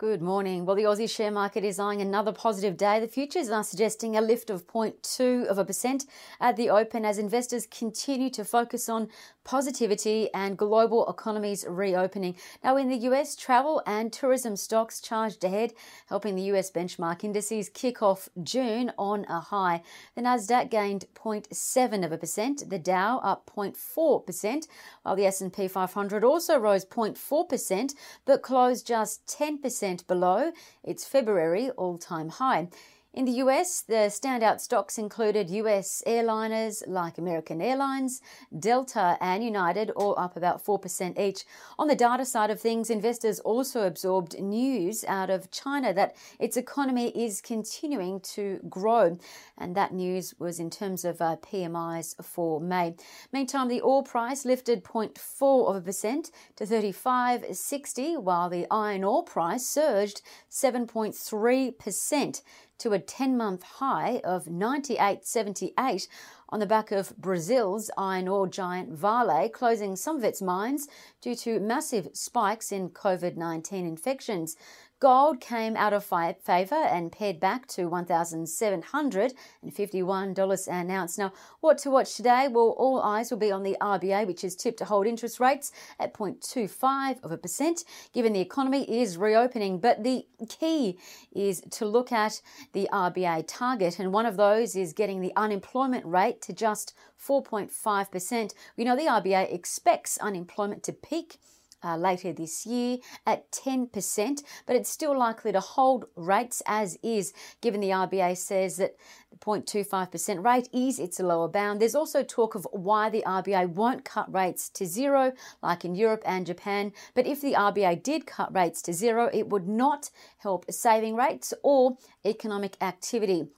Good morning. Well, the Aussie share market is eyeing another positive day. The futures are suggesting a lift of 0.2 of a percent at the open as investors continue to focus on positivity and global economies reopening. Now, in the US, travel and tourism stocks charged ahead, helping the US benchmark indices kick off June on a high. The Nasdaq gained 0.7 of a percent, the Dow up 0.4 percent, while the S&P 500 also rose 0.4 percent, but closed just 10 percent below its February all time high. In the US, the standout stocks included US airliners like American Airlines, Delta, and United, all up about 4% each. On the data side of things, investors also absorbed news out of China that its economy is continuing to grow. And that news was in terms of uh, PMIs for May. Meantime, the oil price lifted 0.4 of a percent to 35.60, while the iron ore price surged 7.3% to a 10 month high of 98.78 on the back of Brazil's iron ore giant Vale closing some of its mines due to massive spikes in COVID 19 infections. Gold came out of favour and pared back to $1,751 an ounce. Now, what to watch today? Well, all eyes will be on the RBA, which is tipped to hold interest rates at 0.25 of a percent, given the economy is reopening. But the key is to look at the RBA target, and one of those is getting the unemployment rate to just 4.5%. We know the RBA expects unemployment to peak uh, later this year at 10%, but it's still likely to hold rates as is, given the RBA says that the 0.25% rate is its lower bound. There's also talk of why the RBA won't cut rates to zero, like in Europe and Japan. But if the RBA did cut rates to zero, it would not help saving rates or economic activity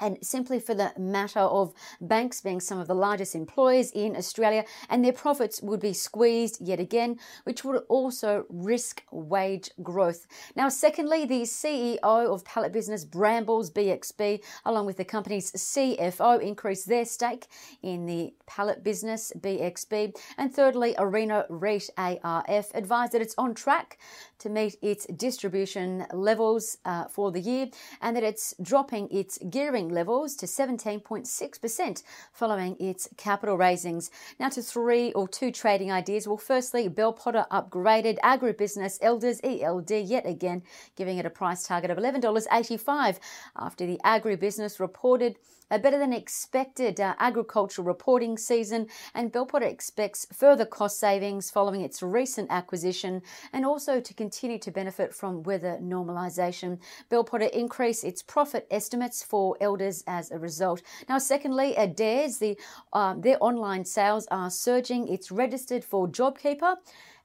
and simply for the matter of banks being some of the largest employers in Australia, and their profits would be squeezed yet again, which would also risk wage growth. Now, secondly, the CEO of pallet business Brambles BXB, along with the company's CFO, increased their stake in the pallet business BXB. And thirdly, Arena REIT ARF advised that it's on track to meet its distribution levels uh, for the year and that it's dropping its gearing levels to 17.6% following its capital raisings. Now to three or two trading ideas. Well, firstly, Bell Potter upgraded agribusiness Elders ELD yet again, giving it a price target of $11.85 after the agribusiness reported a better than expected uh, agricultural reporting season, and Bell Potter expects further cost savings following its recent acquisition and also to continue to benefit from weather normalisation. Bell Potter increased its profit estimates for as a result. Now, secondly, Adairs, the, uh, their online sales are surging. It's registered for JobKeeper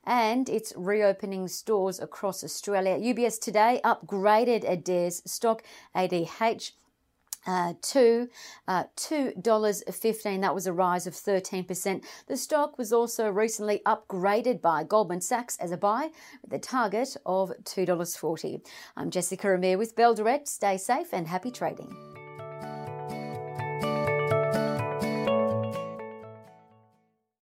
and it's reopening stores across Australia. UBS today upgraded Adairs stock ADH uh, to uh, $2.15. That was a rise of 13%. The stock was also recently upgraded by Goldman Sachs as a buy with a target of $2.40. I'm Jessica Amir with Bell Direct. Stay safe and happy trading.